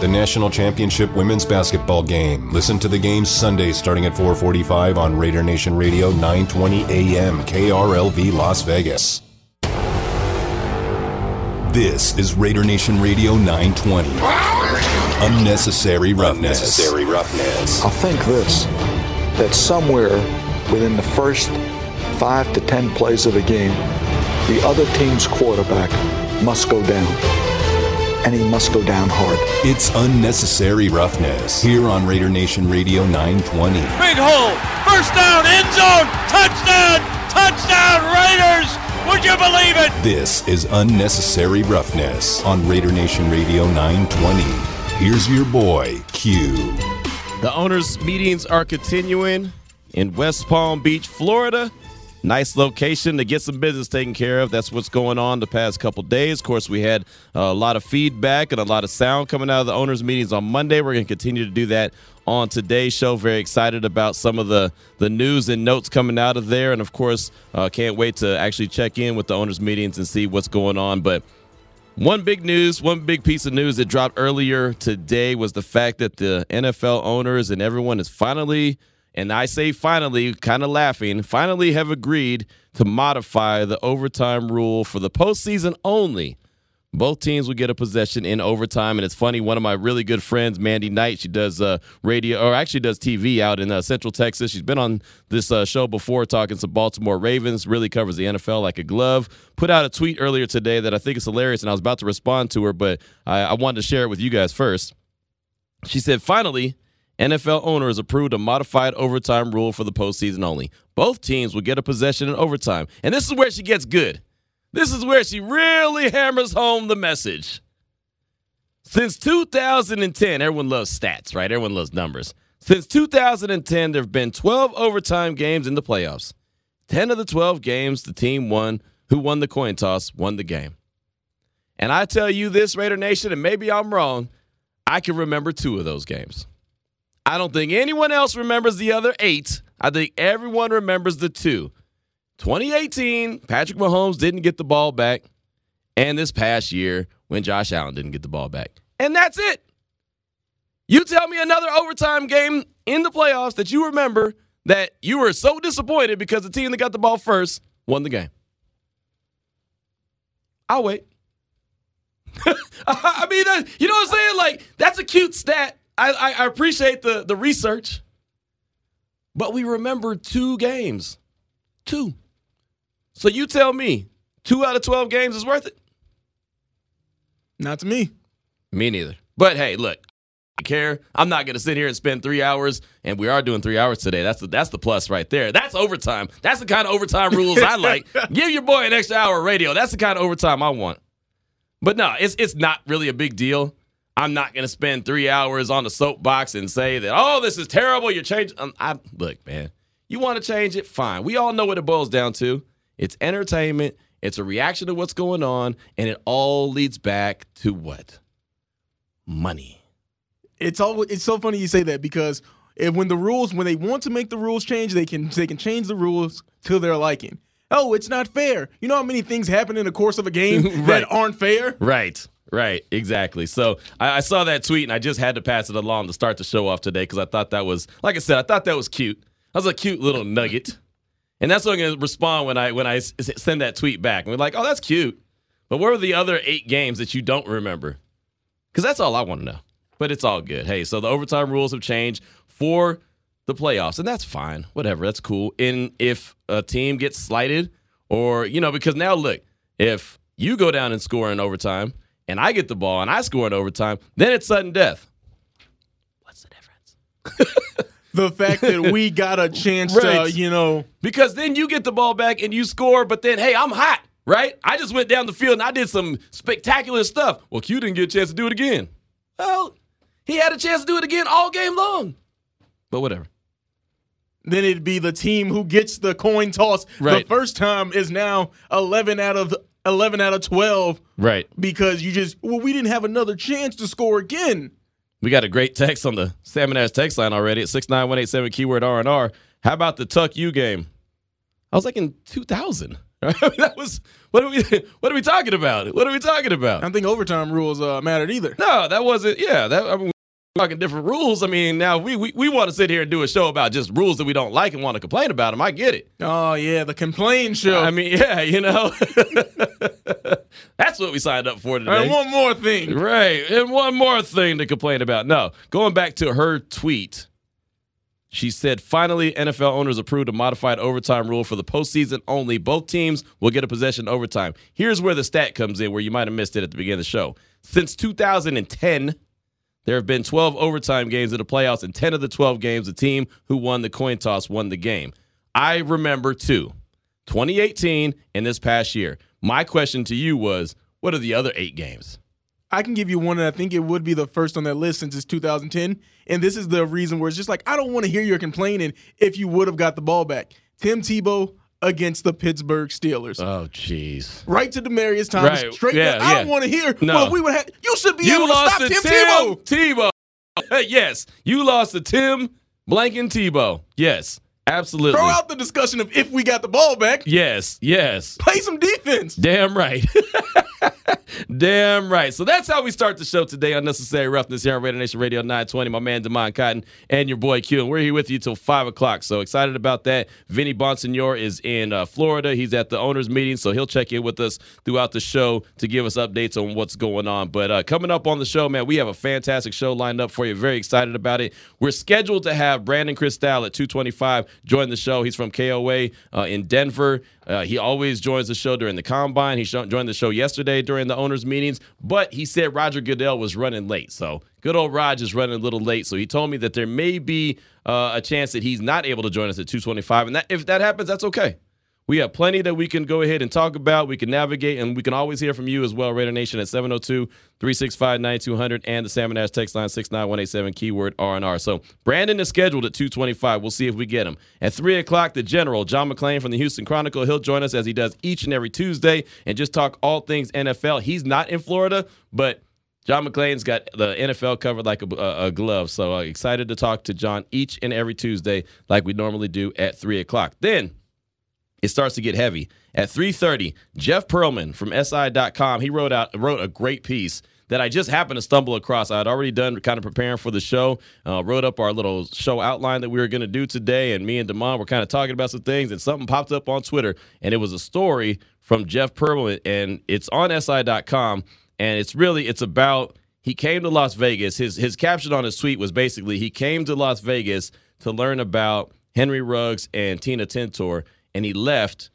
the national championship women's basketball game. Listen to the games Sunday starting at 4:45 on Raider Nation Radio 920 AM KRLV Las Vegas. This is Raider Nation Radio 920. Unnecessary roughness. Unnecessary roughness. I think this that somewhere within the first five to ten plays of the game, the other team's quarterback must go down. And he must go down hard. It's unnecessary roughness here on Raider Nation Radio 920. Big hole, first down, end zone, touchdown, touchdown, Raiders! Would you believe it? This is unnecessary roughness on Raider Nation Radio 920. Here's your boy, Q. The owners' meetings are continuing in West Palm Beach, Florida. Nice location to get some business taken care of. That's what's going on the past couple days. Of course, we had a lot of feedback and a lot of sound coming out of the owners' meetings on Monday. We're going to continue to do that on today's show. Very excited about some of the, the news and notes coming out of there. And of course, uh, can't wait to actually check in with the owners' meetings and see what's going on. But one big news, one big piece of news that dropped earlier today was the fact that the NFL owners and everyone is finally and I say finally, kind of laughing, finally have agreed to modify the overtime rule for the postseason only. Both teams will get a possession in overtime, and it's funny. One of my really good friends, Mandy Knight, she does uh, radio, or actually does TV out in uh, Central Texas. She's been on this uh, show before, talking to Baltimore Ravens. Really covers the NFL like a glove. Put out a tweet earlier today that I think is hilarious, and I was about to respond to her, but I, I wanted to share it with you guys first. She said, "Finally, NFL owners approved a modified overtime rule for the postseason only. Both teams will get a possession in overtime. And this is where she gets good. This is where she really hammers home the message. Since 2010, everyone loves stats, right? Everyone loves numbers. Since 2010, there have been 12 overtime games in the playoffs. 10 of the 12 games, the team won, who won the coin toss, won the game. And I tell you this, Raider Nation, and maybe I'm wrong, I can remember two of those games. I don't think anyone else remembers the other eight. I think everyone remembers the two. 2018, Patrick Mahomes didn't get the ball back. And this past year, when Josh Allen didn't get the ball back. And that's it. You tell me another overtime game in the playoffs that you remember that you were so disappointed because the team that got the ball first won the game. I'll wait. I mean, uh, you know what I'm saying? Like, that's a cute stat. I, I, I appreciate the, the research, but we remember two games. Two. So you tell me, two out of 12 games is worth it? Not to me. Me neither. But hey, look, I care. I'm not going to sit here and spend three hours, and we are doing three hours today. That's the, that's the plus right there. That's overtime. That's the kind of overtime rules I like. Give your boy an extra hour of radio. That's the kind of overtime I want. But no, it's it's not really a big deal. I'm not going to spend three hours on the soapbox and say that, oh, this is terrible. You're changing. Um, I, look, man, you want to change it? Fine. We all know what it boils down to. It's entertainment. It's a reaction to what's going on, and it all leads back to what? Money. It's all. It's so funny you say that because if, when the rules, when they want to make the rules change, they can they can change the rules to their liking. Oh, it's not fair. You know how many things happen in the course of a game right. that aren't fair? Right. Right, exactly. So I, I, saw that tweet and I just had to pass it along to start the show off today because I thought that was, like I said, I thought that was cute. That was a cute little nugget, and that's what I'm to respond when I when I send that tweet back. And we're like, oh, that's cute, but what were the other eight games that you don't remember? Because that's all I want to know. But it's all good. Hey, so the overtime rules have changed for the playoffs, and that's fine. Whatever, that's cool. And if a team gets slighted, or you know, because now look, if you go down and score in overtime and I get the ball and I score in overtime, then it's sudden death. What's the difference? the fact that we got a chance right. to, you know. Because then you get the ball back and you score, but then, hey, I'm hot, right? I just went down the field and I did some spectacular stuff. Well, Q didn't get a chance to do it again. Well, he had a chance to do it again all game long. But whatever. Then it'd be the team who gets the coin toss right. the first time is now 11 out of 11 out of 12. Right. Because you just, well, we didn't have another chance to score again. We got a great text on the Salmon Ash text line already at 69187 keyword R&R. How about the Tuck U game? I was like in 2000. that was what are we what are we talking about? What are we talking about? I don't think overtime rules uh, mattered either. No, that wasn't. Yeah, that I mean, talking different rules. I mean, now we, we we want to sit here and do a show about just rules that we don't like and want to complain about them. I get it. Oh yeah, the complain show. I mean, yeah, you know, that's what we signed up for today. and one more thing. Right. And one more thing to complain about. No, going back to her tweet, she said, finally, NFL owners approved a modified overtime rule for the postseason only. Both teams will get a possession overtime. Here's where the stat comes in, where you might have missed it at the beginning of the show. Since 2010, there have been 12 overtime games in the playoffs, and 10 of the 12 games, the team who won the coin toss won the game. I remember two 2018 and this past year. My question to you was, what are the other eight games? I can give you one, and I think it would be the first on that list since it's 2010. And this is the reason where it's just like I don't want to hear your complaining if you would have got the ball back. Tim Tebow against the Pittsburgh Steelers. Oh, jeez. right to Demaryius Thomas. Right. Straight. Yeah, back. I don't want to hear. No. Well, we would have. You should be You able to stop to Tim, Tim Tebow. Tebow. yes, you lost to Tim Blanken Tebow. Yes, absolutely. Throw out the discussion of if we got the ball back. Yes, yes. Play some defense. Damn right. Damn right. So that's how we start the show today. Unnecessary roughness here on Radio Nation Radio 920. My man Demond Cotton and your boy Q, and we're here with you till five o'clock. So excited about that. Vinny Bonsignore is in uh, Florida. He's at the owners' meeting, so he'll check in with us throughout the show to give us updates on what's going on. But uh, coming up on the show, man, we have a fantastic show lined up for you. Very excited about it. We're scheduled to have Brandon Krisztal at 225 join the show. He's from KOA uh, in Denver. Uh, he always joins the show during the combine. He joined the show yesterday during the owners' meetings, but he said Roger Goodell was running late. So good old Raj is running a little late. So he told me that there may be uh, a chance that he's not able to join us at 225. And that, if that happens, that's okay. We have plenty that we can go ahead and talk about. We can navigate, and we can always hear from you as well. Raider Nation at 702 365 9200 and the Salmon Ash text line 69187, keyword R&R. So Brandon is scheduled at 225. We'll see if we get him. At 3 o'clock, the General, John McClain from the Houston Chronicle, he'll join us as he does each and every Tuesday and just talk all things NFL. He's not in Florida, but John McClain's got the NFL covered like a, a, a glove. So uh, excited to talk to John each and every Tuesday like we normally do at 3 o'clock. Then it starts to get heavy. At 3:30, Jeff Pearlman from SI.com, he wrote out wrote a great piece that I just happened to stumble across. I had already done kind of preparing for the show, uh, wrote up our little show outline that we were going to do today, and me and Demond were kind of talking about some things, and something popped up on Twitter, and it was a story from Jeff Pearlman, and it's on SI.com, and it's really it's about he came to Las Vegas. His his caption on his tweet was basically he came to Las Vegas to learn about Henry Ruggs and Tina Tintor, and he left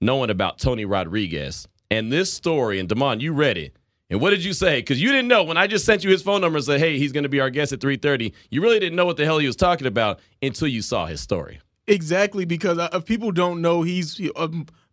knowing about Tony Rodriguez. And this story, and Damon, you read it. And what did you say? Because you didn't know when I just sent you his phone number and said, "Hey, he's going to be our guest at 3:30." You really didn't know what the hell he was talking about until you saw his story. Exactly, because uh, if people don't know, he's a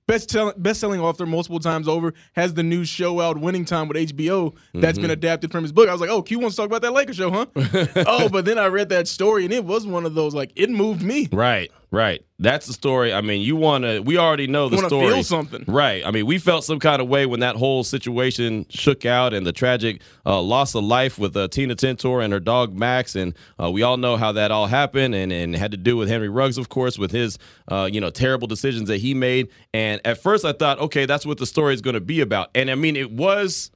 best selling best selling author multiple times over. Has the new show out, Winning Time with HBO, that's Mm-hmm. been adapted from his book. I was like, oh, Q wants to talk about that Lakers show, huh? oh, but then I read that story and it was one of those like it moved me. Right, right. That's the story. I mean, you want to. We already know the story. feel something. right? I mean, we felt some kind of way when that whole situation shook out and the tragic uh, loss of life with uh, Tina Tintor and her dog Max, and uh, we all know how that all happened, and and had to do with Henry Ruggs, of course, with his uh, you know terrible decisions that he made. And at first, I thought, okay, that's what the story is going to be about, and I mean, it was,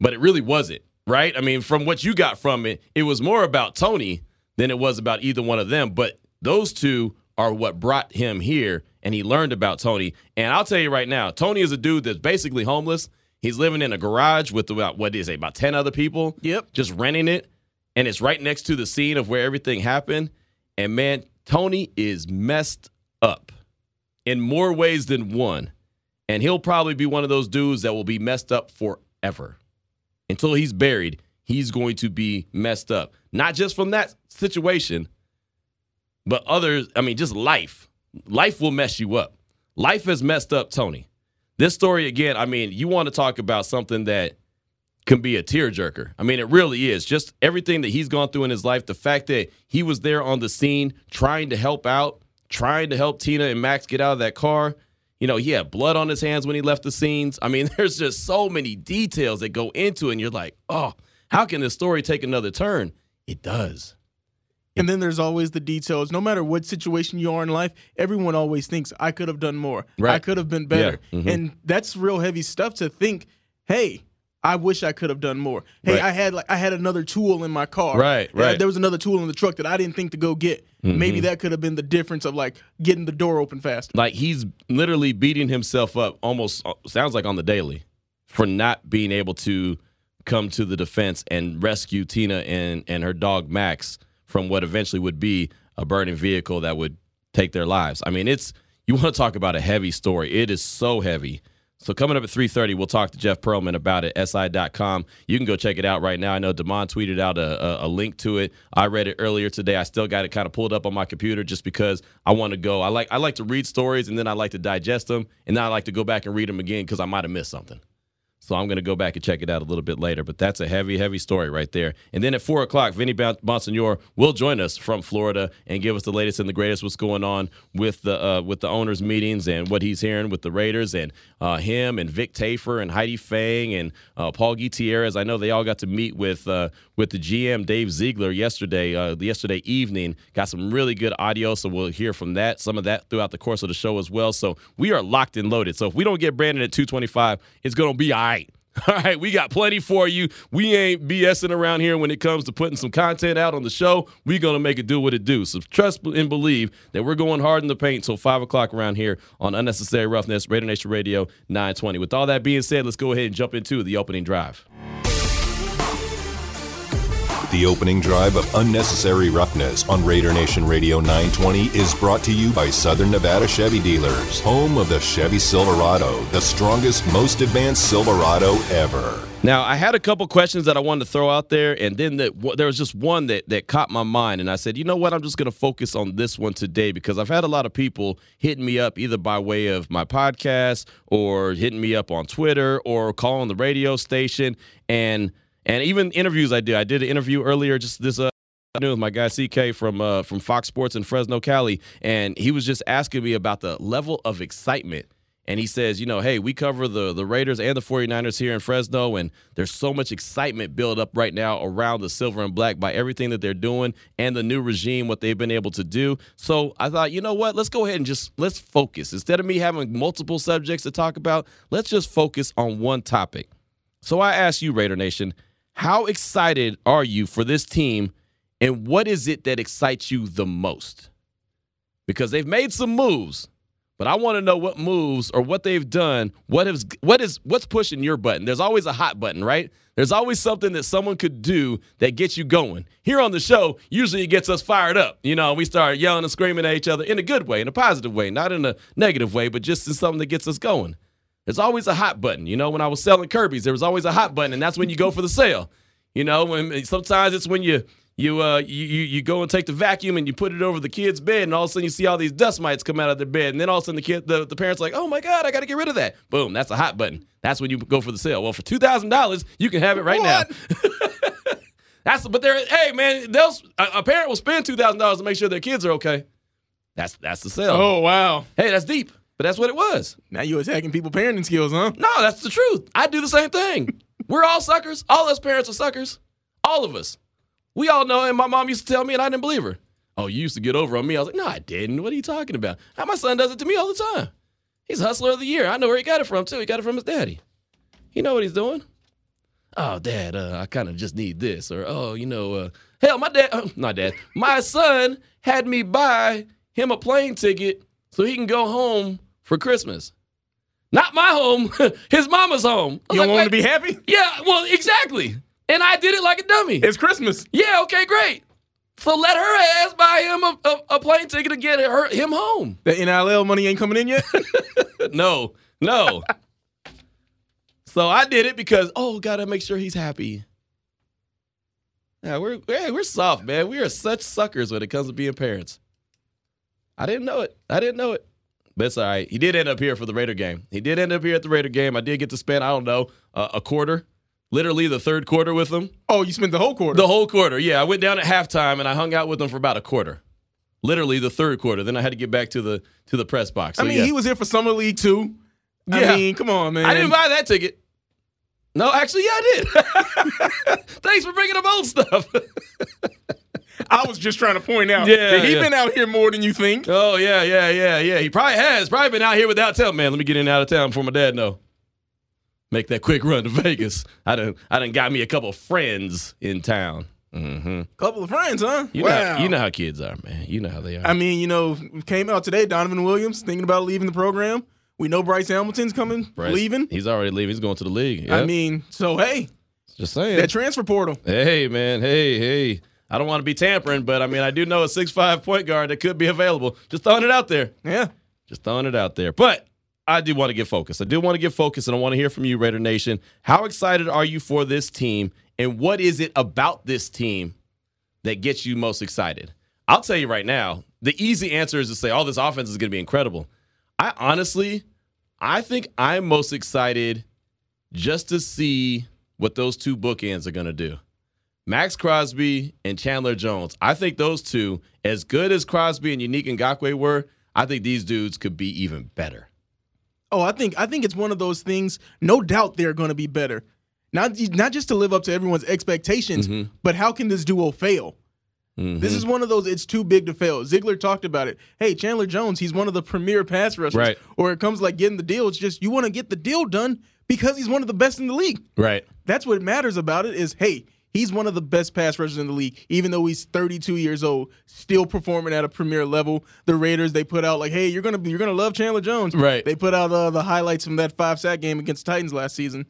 but it really wasn't. Right? I mean, from what you got from it, it was more about Tony than it was about either one of them. But those two are what brought him here, and he learned about Tony. And I'll tell you right now, Tony is a dude that's basically homeless. He's living in a garage with about what is it, about ten other people. Yep. just renting it, and it's right next to the scene of where everything happened. And man, Tony is messed up in more ways than one, and he'll probably be one of those dudes that will be messed up forever until he's buried. He's going to be messed up, not just from that situation, but others. I mean, just life. Life will mess you up. Life has messed up Tony. This story again. I mean, you want to talk about something that can be a tearjerker. I mean, it really is. Just everything that he's gone through in his life, the fact that he was there on the scene trying to help out, trying to help Tina and Max get out of that car. You know, he had blood on his hands when he left the scenes. I mean, there's just so many details that go into it, and you're like, oh, how can this story take another turn? It does. And then there's always the details. No matter what situation you are in life, everyone always thinks I could have done more. Right. I could have been better. Yeah. Mhm. And that's real heavy stuff to think, hey, I wish I could have done more. Hey, Right. I had like I had another tool in my car. Right, right. There was another tool in the truck that I didn't think to go get. Maybe that could have been the difference of like getting the door open faster. like he's literally beating himself up almost uh, sounds like on the daily for not being able to come to the defense and rescue Tina and and her dog Max from what eventually would be a burning vehicle that would take their lives. I mean, it's you want to talk about a heavy story. It is so heavy. So coming up at 3:30, we'll talk to Jeff Pearlman about it. Si.com. You can go check it out right now. I know Demond tweeted out a, a, a link to it. I read it earlier today. I still got it kind of pulled up on my computer just because I want to go. I like I like to read stories and then I like to digest them and then I like to go back and read them again because I might have missed something. So I'm going to go back and check it out a little bit later. But that's a heavy, heavy story right there. And then at four o'clock, Vinny Bonsignore will join us from Florida and give us the latest and the greatest what's going on with the uh, with the owners' meetings and what he's hearing with the Raiders and uh, him and Vic Tafur and Heidi Fang and uh, Paul Gutierrez. I know they all got to meet with uh, with the GM Dave Ziegler yesterday uh, yesterday evening. Got some really good audio, so we'll hear from that some of that throughout the course of the show as well. So we are locked and loaded. So if we don't get Brandon at 225, it's going to be all right. All right, we got plenty for you. We ain't BSing around here when it comes to putting some content out on the show. we going to make it do what it do. So trust and believe that we're going hard in the paint till 5 o'clock around here on Unnecessary Roughness, Raider Nation Radio 920. With all that being said, let's go ahead and jump into the opening drive. The opening drive of Unnecessary Roughness on Raider Nation Radio 920 is brought to you by Southern Nevada Chevy Dealers, home of the Chevy Silverado, the strongest, most advanced Silverado ever. Now, I had a couple questions that I wanted to throw out there, and then the, w- there was just one that, that caught my mind. And I said, you know what? I'm just going to focus on this one today because I've had a lot of people hitting me up either by way of my podcast or hitting me up on Twitter or calling the radio station. And and even interviews I do. I did an interview earlier just this uh, afternoon with my guy CK from uh, from Fox Sports in Fresno, Cali, and he was just asking me about the level of excitement. And he says, you know, hey, we cover the the Raiders and the 49ers here in Fresno, and there's so much excitement built up right now around the silver and black by everything that they're doing and the new regime, what they've been able to do. So I thought, you know what, let's go ahead and just let's focus. Instead of me having multiple subjects to talk about, let's just focus on one topic. So I ask you, Raider Nation, how excited are you for this team, and what is it that excites you the most? Because they've made some moves, but I want to know what moves or what they've done. What is what is what's pushing your button? There's always a hot button, right? There's always something that someone could do that gets you going. Here on the show, usually it gets us fired up. You know, we start yelling and screaming at each other in a good way, in a positive way, not in a negative way, but just in something that gets us going. There's always a hot button. You know, when I was selling Kirby's, there was always a hot button, and that's when you go for the sale. You know, when sometimes it's when you you uh you you you go and take the vacuum and you put it over the kid's bed, and all of a sudden you see all these dust mites come out of their bed, and then all of a sudden the kid the, the parents are like, oh my god, I got to get rid of that. Boom, that's a hot button. That's when you go for the sale. Well, for two thousand dollars, you can have it right now. that's but they're hey man, they'll a, a parent will spend two thousand dollars to make sure their kids are okay. That's that's the sale. Oh wow! Hey, that's deep, but that's what it was. Now you attacking people parenting skills, huh? No, that's the truth. I do the same thing. We're all suckers. All us parents are suckers. All of us. We all know, and my mom used to tell me, and I didn't believe her. Oh, you used to get over on me. I was like, no, I didn't. What are you talking about? How my son does it to me all the time. He's hustler of the year. I know where he got it from, too. He got it from his daddy. He know what he's doing. Oh, dad, uh, I kind of just need this. Or, oh, you know, uh, hell, my dad, uh, not dad, my son had me buy him a plane ticket so he can go home for Christmas. Not my home, his mama's home. You don't like, want him to be happy? Yeah, well, exactly. And I did it like a dummy. It's Christmas. yeah, okay, great. So let her ass buy him a, a, a plane ticket to get her him home. The NIL money ain't coming in yet. no, no. so I did it because oh, gotta make sure he's happy. Yeah, we're hey, we're soft, man. We are such suckers when it comes to being parents. I didn't know it. I didn't know it. But it's all right. He did end up here for the Raider game. He did end up here at the Raider game. I did get to spend, I don't know, uh, a quarter, literally the third quarter with him. oh, you spent the whole quarter. The whole quarter. Yeah, I went down at halftime and I hung out with him for about a quarter. Literally the third quarter. Then I had to get back to the to the press box. I mean, yeah. he was here for summer league too. Yeah. I mean, come on, man. I didn't buy that ticket. No, actually, yeah, I did. Thanks for bringing up old stuff. I was just trying to point out. Yeah, that he yeah. been out here more than you think. Oh yeah, yeah, yeah, yeah. He probably has. Probably been out here without telling man. Let me get in and out of town before my dad know. Make that quick run to Vegas. I done I done got me a couple of friends in town. Mm-hmm. Couple of friends, huh? You wow. know you know how kids are, man. You know how they are. I mean, you know, came out today. Donovan Williams thinking about leaving the program. We know Bryce Hamilton's coming, Bryce, leaving. He's already leaving. He's going to the league. I mean, so hey, just saying. that transfer portal. Hey man, hey, hey. I don't want to be tampering, but I mean I do know a six five point guard that could be available. Just throwing it out there. Yeah. Just throwing it out there. But I do want to get focused. I do want to get focused, and I want to hear from you, Raider Nation. How excited are you for this team, and what is it about this team that gets you most excited? I'll tell you right now, the easy answer is to say, oh, this offense is going to be incredible. I honestly, I think I'm most excited just to see what those two bookends are going to do. Maxx Crosby and Chandler Jones. I think those two, as good as Crosby and Yannick Ngakoue were, I think these dudes could be even better. Oh, I think I think it's one of those things. No doubt they're going to be better. Not not just to live up to everyone's expectations, Mm-hmm. but how can this duo fail? This is one of those. It's too big to fail. Ziegler talked about it. Hey, Chandler Jones, he's one of the premier pass rushers. Right. Or it comes like getting the deal. It's just you want to get the deal done because he's one of the best in the league. Right. That's what matters about it. Is hey, he's one of the best pass rushers in the league, even though he's 32 years old, still performing at a premier level. The Raiders they put out like, hey, you're gonna you're gonna love Chandler Jones. Right. They put out uh, the highlights from that five sack game against Titans last season.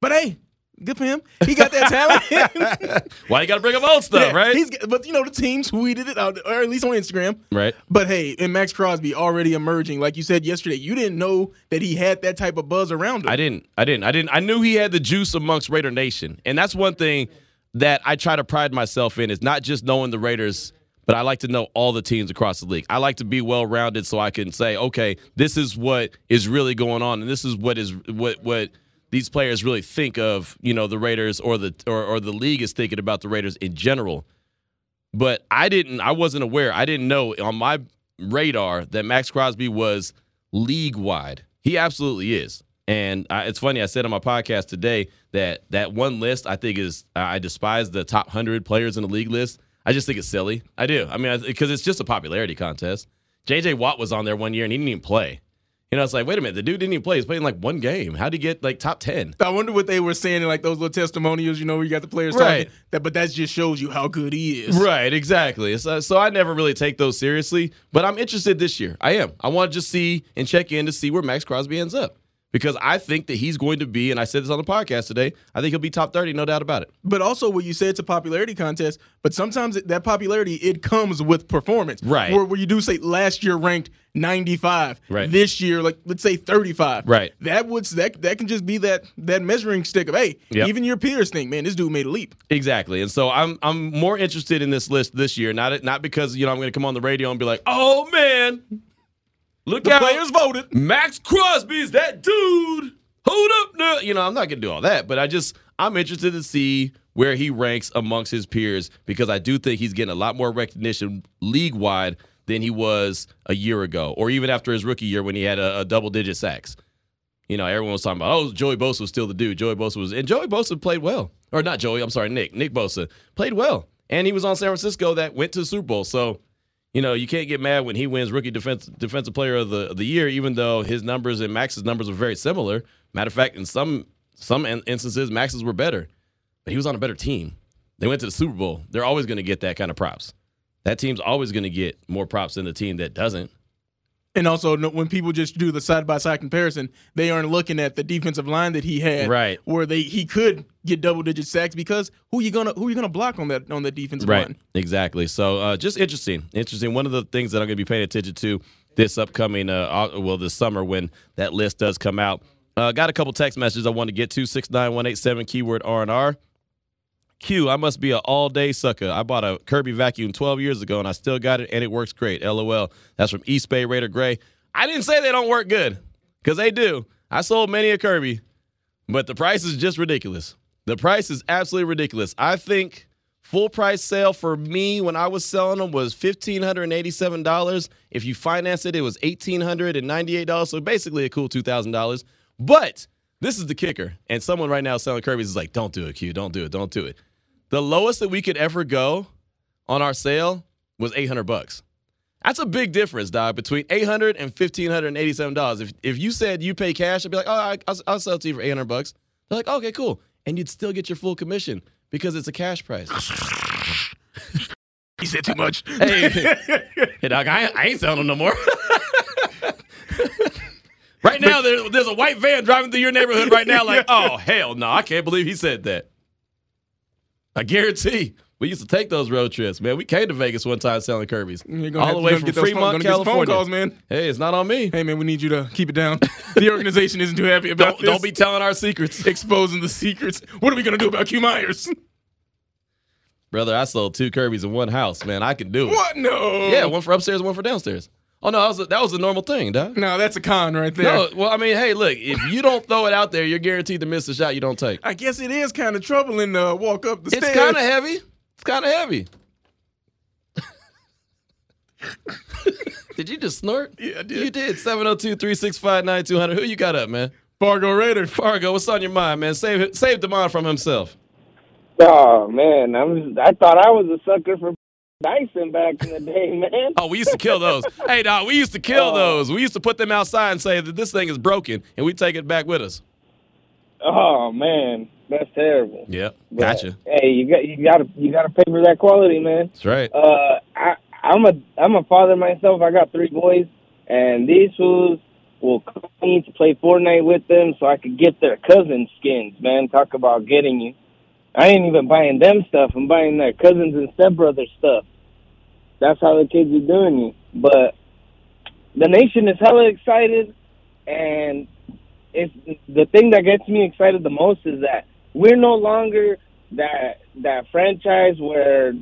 But hey, good for him. He got that talent. Why you got to bring up old stuff, Yeah, right? He's, but you know the team tweeted it out, or at least on Instagram. right. But hey, and Maxx Crosby already emerging, like you said yesterday. You didn't know that he had that type of buzz around him. I didn't. I didn't. I didn't. I knew he had the juice amongst Raider Nation, and that's one thing that I try to pride myself in is not just knowing the Raiders, but I like to know all the teams across the league. I like to be well rounded so I can say, okay, this is what is really going on, and this is what is what what these players really think of, you know, the Raiders or the or, or the league is thinking about the Raiders in general. But I didn't. I wasn't aware. I didn't know on my radar that Maxx Crosby was league wide. He absolutely is. And I, it's funny. I said on my podcast today that that one list I think is I despise the top hundred players in the league list. I just think it's silly. I do. I mean, because it's just a popularity contest. J.J. Watt was on there one year and he didn't even play. You know, it's like, wait a minute, the dude didn't even play. He's playing like one game. How would he get like top ten? I wonder what they were saying in like those little testimonials, you know, where you got the players Right. talking. That, but that just shows you how good he is. Right, exactly. So, so I never really take those seriously, but I'm interested this year. I am. I want to just see and check in to see where Maxx Crosby ends up because I think that he's going to be, and I said this on the podcast today, I think he'll be top 30, no doubt about it. But also, what you say it's a popularity contest, but sometimes that popularity it comes with performance. Right. Where, where you do say last year ranked 95. Right. This year, like let's say 35. Right. That would that that can just be that that measuring stick of hey, Yep. even your peers think, man, this dude made a leap. Exactly. And so I'm I'm more interested in this list this year, not not because, you know, I'm going to come on the radio and be like, "Oh man, look The out. players voted. Maxx Crosby's that dude. Hold up now. You know, I'm not gonna do all that, but I just I'm interested to see where he ranks amongst his peers because I do think he's getting a lot more recognition league wide than he was a year ago, or even after his rookie year when he had a, a double digit sacks. You know, everyone was talking about, oh, Joey Bosa was still the dude. Joey Bosa was, and Joey Bosa played well, or not Joey. I'm sorry, Nick. Nick Bosa played well, and he was on San Francisco that went to the Super Bowl. So you know, you can't get mad when he wins rookie defense, defensive player of the of the year, even though his numbers and Maxx's numbers were very similar. Matter of fact, in some some instances, Maxx's were better, but he was on a better team. They went to the Super Bowl. They're always going to get that kind of props. That team's always going to get more props than the team that doesn't. And also, when people just do the side by side comparison, they aren't looking at the defensive line that he had, Right. Where they he could get double digit sacks because who you gonna who you gonna block on that on that defensive line? Exactly. So uh, just interesting. Interesting. One of the things that I'm going to be paying attention to this upcoming, uh, well, this summer when that list does come out. Uh, got a couple text messages I want to get to. Six nine one eight seven keyword R and R. Q, I must be an all day sucker. I bought a Kirby vacuum 12 years ago and I still got it and it works great. LOL. That's from East Bay Raider Gray. I didn't say they don't work good because they do. I sold many a Kirby, but the price is just ridiculous. The price is absolutely ridiculous. I think full price sale for me when I was selling them was $1,587. If you finance it, it was $1,898. So basically a cool $2,000. But this is the kicker. And someone right now selling Kirby's is like, don't do it, Q. Don't do it. Don't do it. The lowest that we could ever go on our sale was 800 bucks. That's a big difference, dog, between 800 and 1587 dollars. If if you said you pay cash, I'd be like, oh, I, I'll, I'll sell it to you for 800 bucks. They're like, okay, cool, and you'd still get your full commission because it's a cash price. He said too much. hey, hey, dog, I, I ain't selling them no more. right now, there, there's a white van driving through your neighborhood right now. Like, oh hell no, I can't believe he said that. I guarantee. We used to take those road trips, man. We came to Vegas one time selling Kirby's, all the way from phone- Fremont, get California. phone calls, man. Hey, it's not on me. Hey man, we need you to keep it down. The organization isn't too happy about Don't, this. don't be telling our secrets, exposing the secrets. What are we gonna do about Q Myers? brother. I sold two Kirby's in one house, man. I can do it. What? No. Yeah, one for upstairs, one for downstairs. Oh no, that was a, that was a normal thing, dog. No, that's a con right there. No, well, I mean, hey, look, if you don't throw it out there, you're guaranteed to miss the shot you don't take. I guess it is kind of troubling to walk up the It's stairs. It's kind of heavy. It's kind of heavy. did you just snort? Yeah, I did. You did. 702 365 9200. Who you got up, man? Fargo Raider. Fargo, what's on your mind, man? Save save Demond from himself. Oh man, I'm. I thought I was a sucker for Dyson back in the day, man. Oh, we used to kill those. hey, dog, we used to kill Oh. those. We used to put them outside and say that this thing is broken, and we take it back with us. Oh man, that's terrible. Yep. But, Gotcha. Hey, you got you got to you got to pay for that quality, man. That's right. Uh, I I'm a I'm a father myself. I got three boys, and these fools will call me to play Fortnite with them so I could get their cousin skins. Man, talk about getting you. I ain't even buying them stuff. I'm buying their cousins and stepbrothers stuff. That's how the kids are doing you. But the nation is hella excited, and it's the thing that gets me excited the most is that we're no longer that that franchise where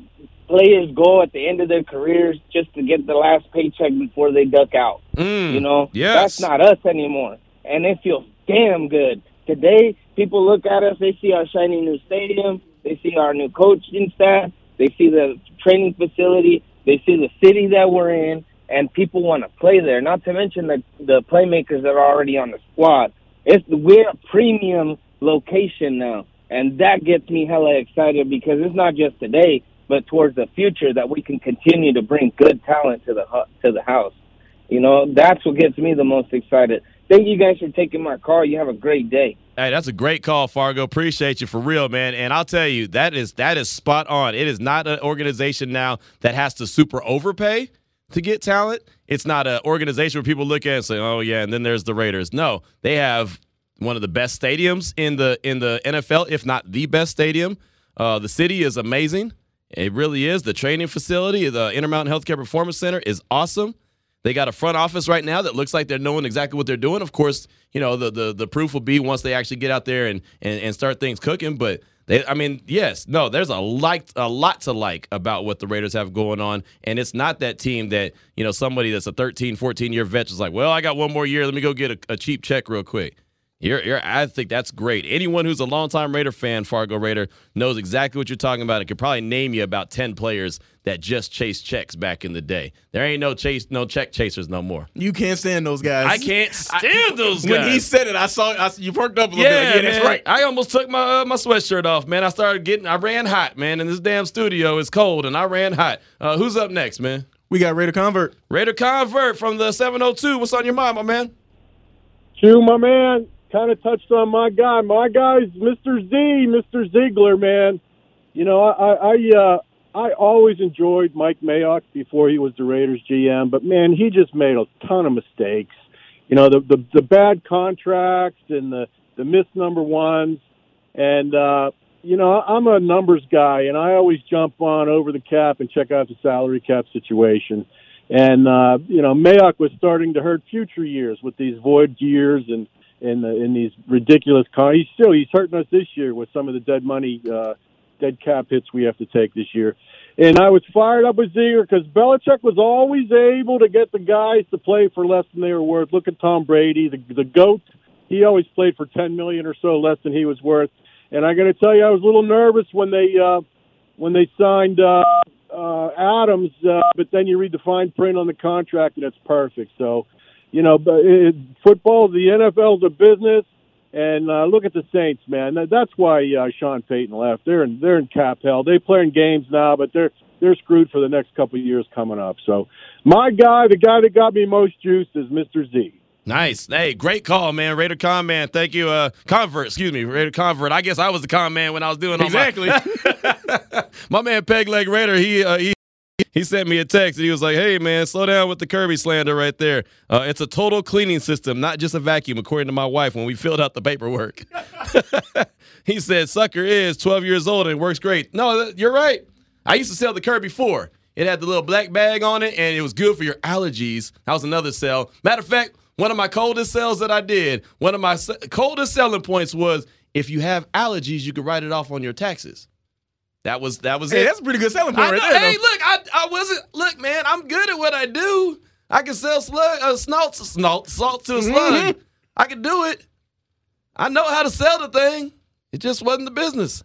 players go at the end of their careers just to get the last paycheck before they duck out. Mm, You know, yes. that's not us anymore, and it feels damn good. Today, people look at us, they see our shiny new stadium, they see our new coaching staff, they see the training facility, they see the city that we're in, and people want to play there. Not to mention the the playmakers that are already on the squad. It's we're a premium location now, and that gets me hella excited because it's not just today, but towards the future that we can continue to bring good talent to the to the house. You know, that's what gets me the most excited. Thank you guys for taking my call. You have a great day. Hey, that's a great call, Fargo. Appreciate you for real, man. And I'll tell you, that is that is spot on. It is not an organization now that has to super overpay to get talent. It's not an organization where people look at and say, "Oh yeah," and then there's the Raiders. No, they have one of the best stadiums in the in the NFL, if not the best stadium. Uh, the city is amazing. It really is. The training facility, the Intermountain Healthcare Performance Center, is awesome. They got a front office right now that looks like they're knowing exactly what they're doing. Of course, you know the the, the proof will be once they actually get out there and, and and start things cooking. But they, I mean, yes, no, there's a like a lot to like about what the Raiders have going on, and it's not that team that you know somebody that's a 13, 14 year vet is like, well, I got one more year, let me go get a, a cheap check real quick. You're, you're, I think that's great. Anyone who's a longtime Raider fan, Fargo Raider, knows exactly what you're talking about and could probably name you about 10 players that just chased checks back in the day. There ain't no chase, no check chasers no more. You can't stand those guys. I can't stand those guys. When he said it, I saw I, you perked up a little yeah, bit. Like, yeah, that's right. I almost took my uh, my sweatshirt off, man. I started getting, I ran hot, man. In this damn studio, it's cold, and I ran hot. Uh, who's up next, man? We got Raider Convert. Raider Convert from the 702. What's on your mind, my man? Q, my man, kind of touched on my guy. My guy's Mr. Z, Mr. Ziegler, man. You know, I I uh, I always enjoyed Mike Mayock before he was the Raiders GM, but man, he just made a ton of mistakes. You know, the the, the bad contracts and the the missed number ones, and uh, you know, I'm a numbers guy, and I always jump on over the cap and check out the salary cap situation. And uh, you know, Mayock was starting to hurt future years with these void years and and the, in these ridiculous. Con- he's still he's hurting us this year with some of the dead money, uh, dead cap hits we have to take this year. And I was fired up with Ziegler because Belichick was always able to get the guys to play for less than they were worth. Look at Tom Brady, the the goat. He always played for ten million or so less than he was worth. And I got to tell you, I was a little nervous when they uh, when they signed uh, uh, Adams, uh, but then you read the fine print on the contract and it's perfect. So, you know, but it, football, the NFL's a business, And uh, look at the Saints, man. That's why uh, Sean Payton left. They're in they're in cap hell. They play in games now, but they're they're screwed for the next couple of years coming up. So, my guy, the guy that got me most juiced, is Mr. Z. Nice. Hey, great call, man. Raider Con man. Thank you. Uh convert, excuse me. Raider convert. I guess I was the con man when I was doing all Exactly. my My man Peg Leg Raider, he uh, he he sent me a text and he was like, "Hey man, slow down with the Kirby slander right there. Uh, it's a total cleaning system, not just a vacuum." According to my wife, when we filled out the paperwork, he said, "Sucker is 12 years old and works great." No, you're right. I used to sell the Kirby four. It had the little black bag on it, and it was good for your allergies. That was another sell. Matter of fact, one of my coldest sales that I did, one of my coldest selling points was if you have allergies, you could write it off on your taxes. That was that was Hey, it. that's a pretty good selling point I right there. Hey, though. look, I, I wasn't. Look, man, I'm good at what I do. I can sell slug, uh, snalt, snalt, salt to a slug. I can do it. I know how to sell the thing. It just wasn't the business.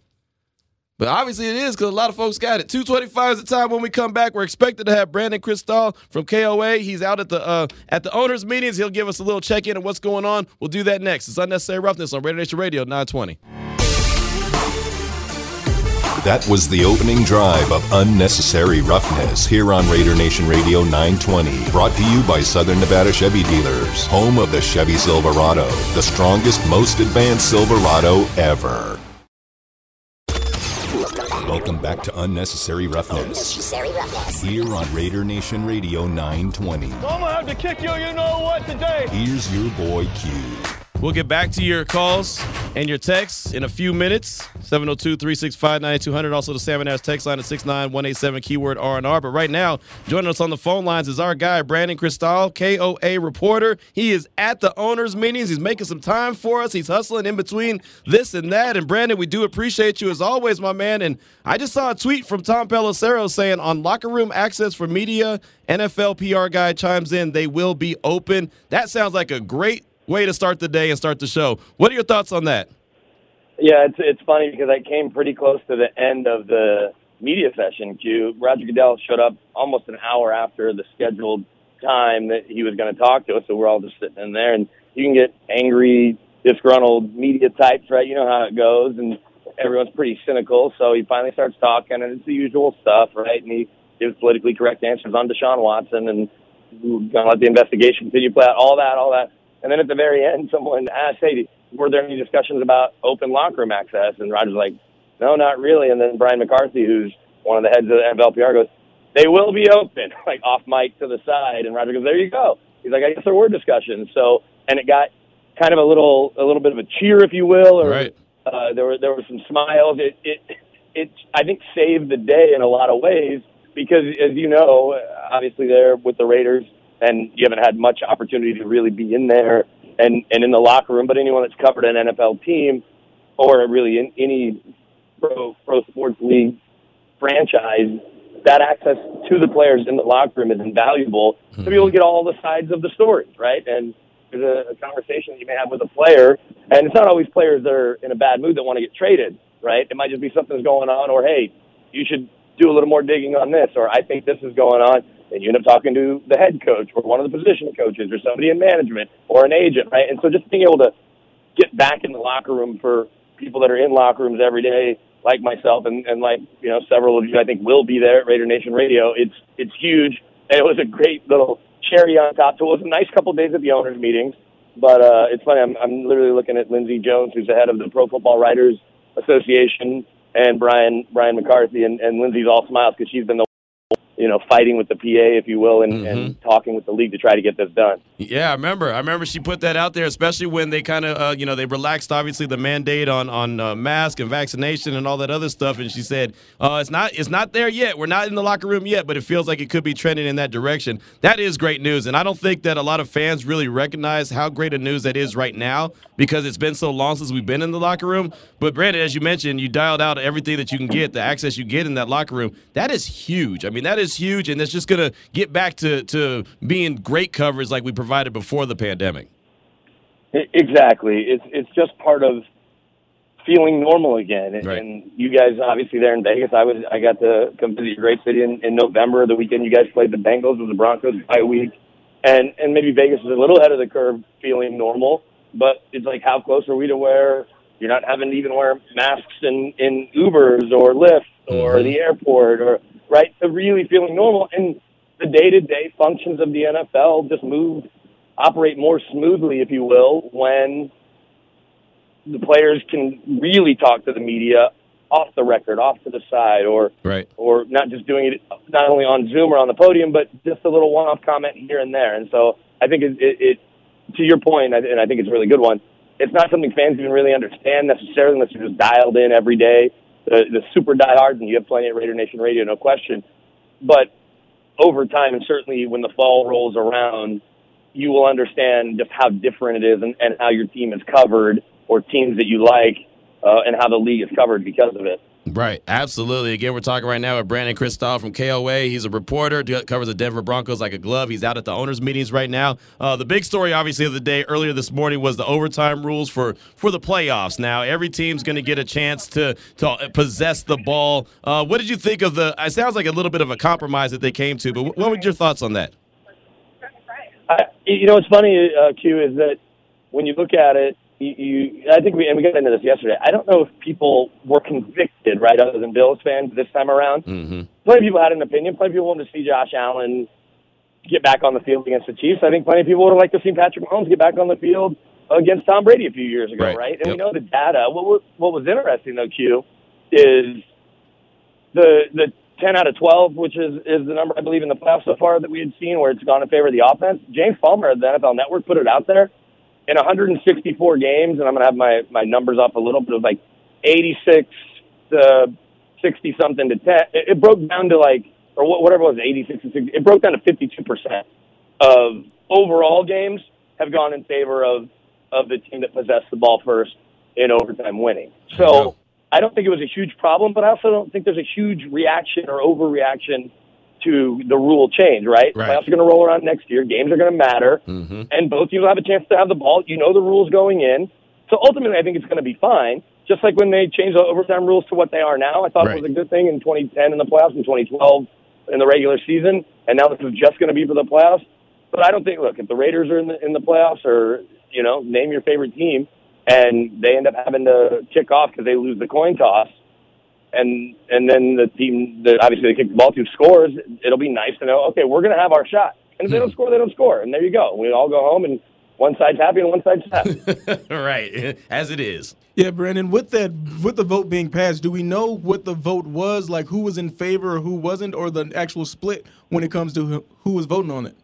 But obviously it is because a lot of folks got it. 225 is the time when we come back. We're expected to have Brandon Krisztal from KOA. He's out at the uh, at the owners' meetings. He'll give us a little check-in on what's going on. We'll do that next. It's Unnecessary Roughness on Radio Nation Radio 920. That was the opening drive of Unnecessary Roughness here on Raider Nation Radio 920. Brought to you by Southern Nevada Chevy Dealers, home of the Chevy Silverado, the strongest, most advanced Silverado ever. Welcome back to Unnecessary Roughness Unnecessary roughness. here on Raider Nation Radio 920. I'm gonna have to kick you, you know what, today. Here's your boy Q. We'll get back to your calls and your texts in a few minutes. 702-365-9200. Also the Salmon Ash text line at 69187 keyword R&R. But right now, joining us on the phone lines is our guy, Brandon Krisztal, KOA reporter. He is at the owners' meetings. He's making some time for us. He's hustling in between this and that. And Brandon, we do appreciate you as always, my man. And I just saw a tweet from Tom Pelissero saying on locker room access for media, NFL PR guy chimes in, they will be open. That sounds like a great way to start the day and start the show. What are your thoughts on that? Yeah, it's it's funny because I came pretty close to the end of the media session. Q. Roger Goodell showed up almost an hour after the scheduled time that he was going to talk to us, so we're all just sitting in there, and you can get angry, disgruntled media types, right? You know how it goes, and everyone's pretty cynical. So he finally starts talking, and it's the usual stuff, right? And he gives politically correct answers on Deshaun Watson, and we're going to let the investigation continue, play out all that, all that. And then at the very end, someone asked, "Hey, were there any discussions about open locker room access?" And Roger's like, "No, not really." And then Brian McCarthy, who's one of the heads of the NFLPR, goes, "They will be open," like off mic to the side. And Roger goes, "There you go." He's like, "I guess there were discussions." So, and it got kind of a little, a little bit of a cheer, if you will, or Right. uh, there were there were some smiles. It it it I think saved the day in a lot of ways because, as you know, obviously there with the Raiders, and you haven't had much opportunity to really be in there and and in the locker room. But anyone that's covered an NFL team or really in any pro pro sports league franchise, that access to the players in the locker room is invaluable to be able to get all the sides of the story, right? And there's a, a conversation that you may have with a player, and it's not always players that are in a bad mood that want to get traded, right? It might just be something's going on, or hey, you should do a little more digging on this, or I think this is going on. And you end up talking to the head coach, or one of the position coaches, or somebody in management, or an agent, right? And so just being able to get back in the locker room for people that are in locker rooms every day, like myself and, and like you know several of you, I think will be there at Raider Nation Radio. It's it's huge, and it was a great little cherry on top. So it was a nice couple days at the owners' meetings. But uh, it's funny. I'm I'm literally looking at Lindsay Jones, who's the head of the Pro Football Writers Association, and Brian Brian McCarthy, and, and Lindsay's all smiles because she's been the you know fighting with the PA, if you will, and, and talking with the league to try to get this done. Yeah, I remember. I remember she put that out there, especially when they kind of, uh, you know, they relaxed obviously the mandate on on uh, mask and vaccination and all that other stuff. And she said, uh, "It's not, it's not there yet. We're not in the locker room yet, but it feels like it could be trending in that direction." That is great news, and I don't think that a lot of fans really recognize how great a news that is right now because it's been so long since we've been in the locker room. But Brandon, as you mentioned, you dialed out everything that you can get, the access you get in that locker room. That is huge. I mean, that is huge, and it's just gonna get back to to being great coverage like we provided before the pandemic. Exactly. It's it's just part of feeling normal again. And, Right. and you guys, obviously, there in Vegas, I was I got to come visit your great city in, in November. The weekend you guys played the Bengals with the Broncos bye week, and and maybe Vegas is a little ahead of the curve, feeling normal. but it's like how close are we to where you're not having to even wear masks in in Ubers or Lyft or Mhm. the airport or right to really feeling normal and the day to day functions of the NFL just move operate more smoothly, if you will, when the players can really talk to the media off the record, off to the side, or Right. or not just doing it not only on Zoom or on the podium, but just a little one-off comment here and there. And so I think it, it, it to your point, and I think it's a really good one. It's not something fans even really understand necessarily unless you're just dialed in every day. The, the super diehards, and you have plenty at Raider Nation Radio, no question. But over time, and certainly when the fall rolls around, you will understand just how different it is and, and how your team is covered or teams that you like uh, and how the league is covered because of it. Right, absolutely. Again, we're talking right now with Brandon Krisztal from KOA. He's a reporter, covers the Denver Broncos like a glove. He's out at the owners' meetings right now. Uh, the big story, obviously, of the day earlier this morning was the overtime rules for for the playoffs. Now, every team's going to get a chance to to possess the ball. Uh, what did you think of the? It sounds like a little bit of a compromise that they came to, but what were your thoughts on that? You know, what's funny, uh, Q, is that when you look at it, you, you I think we and we got into this yesterday. I don't know if people were convicted, right, other than Bills fans this time around. Mm-hmm. Plenty of people had an opinion. Plenty of people wanted to see Josh Allen get back on the field against the Chiefs. I think plenty of people would have liked to see Patrick Mahomes get back on the field against Tom Brady a few years ago, Right. right? And we know the data. What was, what was interesting though, Q, is the the ten out of twelve, which is is the number I believe in the playoffs so far that we had seen, where it's gone in favor of the offense. James Palmer of the NFL Network put it out there in 164 games, and I'm gonna have my my numbers up a little bit of like 86 to 60 something to 10. It, it broke down to like or whatever it was, 86 to 60. It broke down to 52 percent of overall games have gone in favor of of the team that possessed the ball first in overtime winning. So go. I don't think it was a huge problem, but I also don't think there's a huge reaction or overreaction to the rule change, right? Right. Playoffs are going to roll around next year. Games are going to matter, Mm-hmm. and both teams will have a chance to have the ball. You know the rules going in. So ultimately, I think it's going to be fine. Just like when they changed the overtime rules to what they are now, I thought Right. it was a good thing in 2010 in the playoffs, in 2012 in the regular season, and now this is just going to be for the playoffs. But I don't think. Look, if the Raiders are in the in the playoffs, or you know, name your favorite team, and they end up having to kick off because they lose the coin toss, and and then the team that obviously they kick the ball to scores, it'll be nice to know. Okay, we're going to have our shot, and if they don't hmm. score, they don't score, and there you go. We all go home, and one side's happy and one side's sad. right, as it is. Yeah, Brandon. With that, with the vote being passed, do we know what the vote was? Like who was in favor or who wasn't, or the actual split when it comes to who- who was voting on it?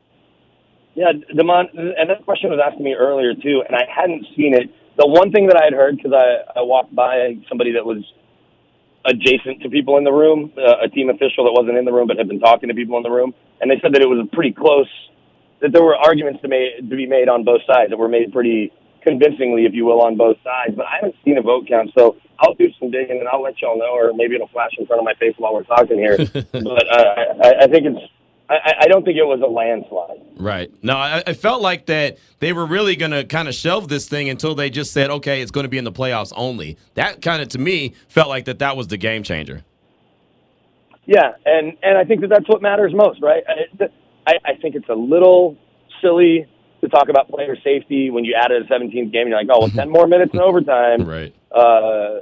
Yeah, Demond, and that question was asked to me earlier too, and I hadn't seen it. The one thing that I had heard because I, I walked by somebody that was adjacent to people in the room, uh, a team official that wasn't in the room but had been talking to people in the room, and they said that it was pretty close. That there were arguments to, made, to be made on both sides that were made pretty convincingly, if you will, on both sides. But I haven't seen a vote count, so I'll do some digging and I'll let y'all know, or maybe it'll flash in front of my face while we're talking here. but uh, I, I think it's. I, I don't think it was a landslide. Right. No, I, I felt like that they were really going to kind of shelve this thing until they just said, okay, it's going to be in the playoffs only. That kind of, to me, felt like that that was the game changer. Yeah, and and I think that that's what matters most, right? I, I, I think it's a little silly to talk about player safety when you added a 17th game. and You're like, oh, well, 10 more minutes in overtime, Right. uh,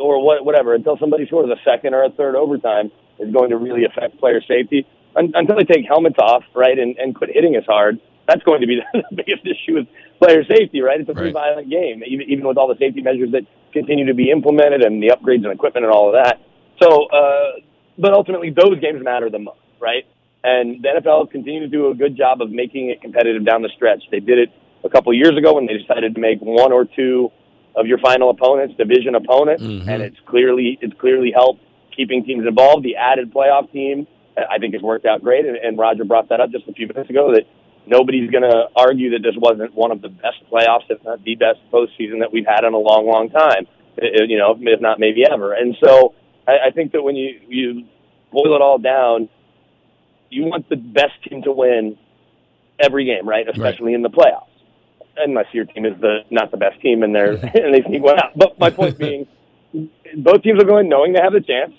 or what, whatever, until somebody scores a second or a third overtime is going to really affect player safety. Un- until they take helmets off, right, and, and quit hitting as hard, that's going to be the biggest issue with player safety, right? It's a pretty Right. violent game, even, even with all the safety measures that continue to be implemented and the upgrades and equipment and all of that. So, uh, but ultimately, those games matter the most, right? And the NFL has continued to do a good job of making it competitive down the stretch. They did it a couple of years ago when they decided to make one or two of your final opponents division opponents, Mhm. and it's clearly it's clearly helped keeping teams involved. The added playoff team, I think, has worked out great. And, and Roger brought that up just a few minutes ago that nobody's going to argue that this wasn't one of the best playoffs, if not the best postseason that we've had in a long, long time. Uh, You know, if not maybe ever. And so I, I think that when you you boil it all down, you want the best team to win every game, right? Especially in the playoffs. Unless your team is the not the best team and they're and they sneak one out. But my point being, both teams are going knowing they have the chance.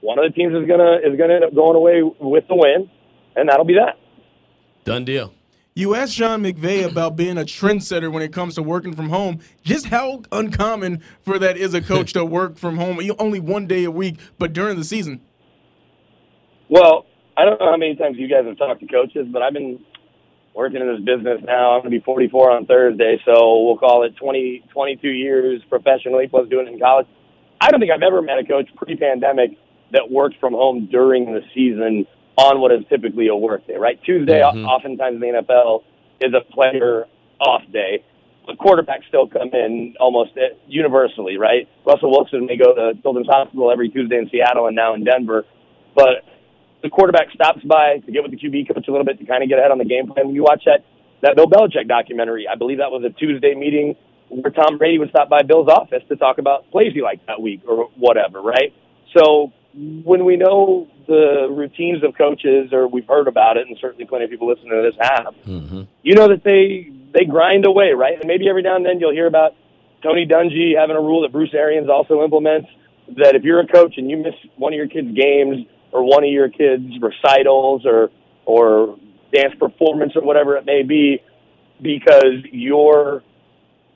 One of the teams is gonna is gonna end up going away with the win, and that'll be that. Done deal. You asked Sean McVay about being a trendsetter when it comes to working from home. Just how uncommon for that is a coach to work from home only one day a week, but during the season. Well, I don't know how many times you guys have talked to coaches, but I've been working in this business now. I'm going to be 44 on Thursday, so we'll call it 20, 22 years professionally plus doing it in college. I don't think I've ever met a coach pre-pandemic that worked from home during the season on what is typically a work day, right? Tuesday, mm-hmm. oftentimes in the NFL, is a player off day. The quarterbacks still come in almost universally, right? Russell Wilson may go to Children's Hospital every Tuesday in Seattle and now in Denver, but the quarterback stops by to get with the QB coach a little bit to kind of get ahead on the game plan. When you watch that that Bill Belichick documentary, I believe that was a Tuesday meeting where Tom Brady would stop by Bill's office to talk about plays he liked that week or whatever, right? So when we know the routines of coaches, or we've heard about it, and certainly plenty of people listening to this have, mm-hmm. you know that they they grind away, right? And maybe every now and then you'll hear about Tony Dungy having a rule that Bruce Arians also implements that if you're a coach and you miss one of your kids' games or one of your kids' recitals or or dance performance or whatever it may be, because you're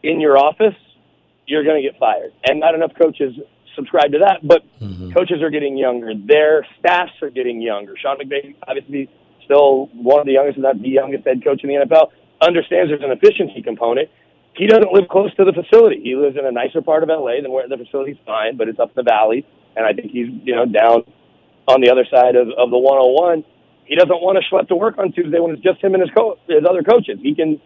in your office, you're going to get fired. And not enough coaches subscribe to that. But mm-hmm. coaches are getting younger. Their staffs are getting younger. Sean McVay, obviously, still one of the youngest, if not the youngest head coach in the NFL, understands there's an efficiency component. He doesn't live close to the facility. He lives in a nicer part of LA than where the facility's fine, but it's up the valley. And I think he's, you know, down on the other side of, of the 101. He doesn't want to schlep to work on Tuesday when it's just him and his, co- his other coaches. He can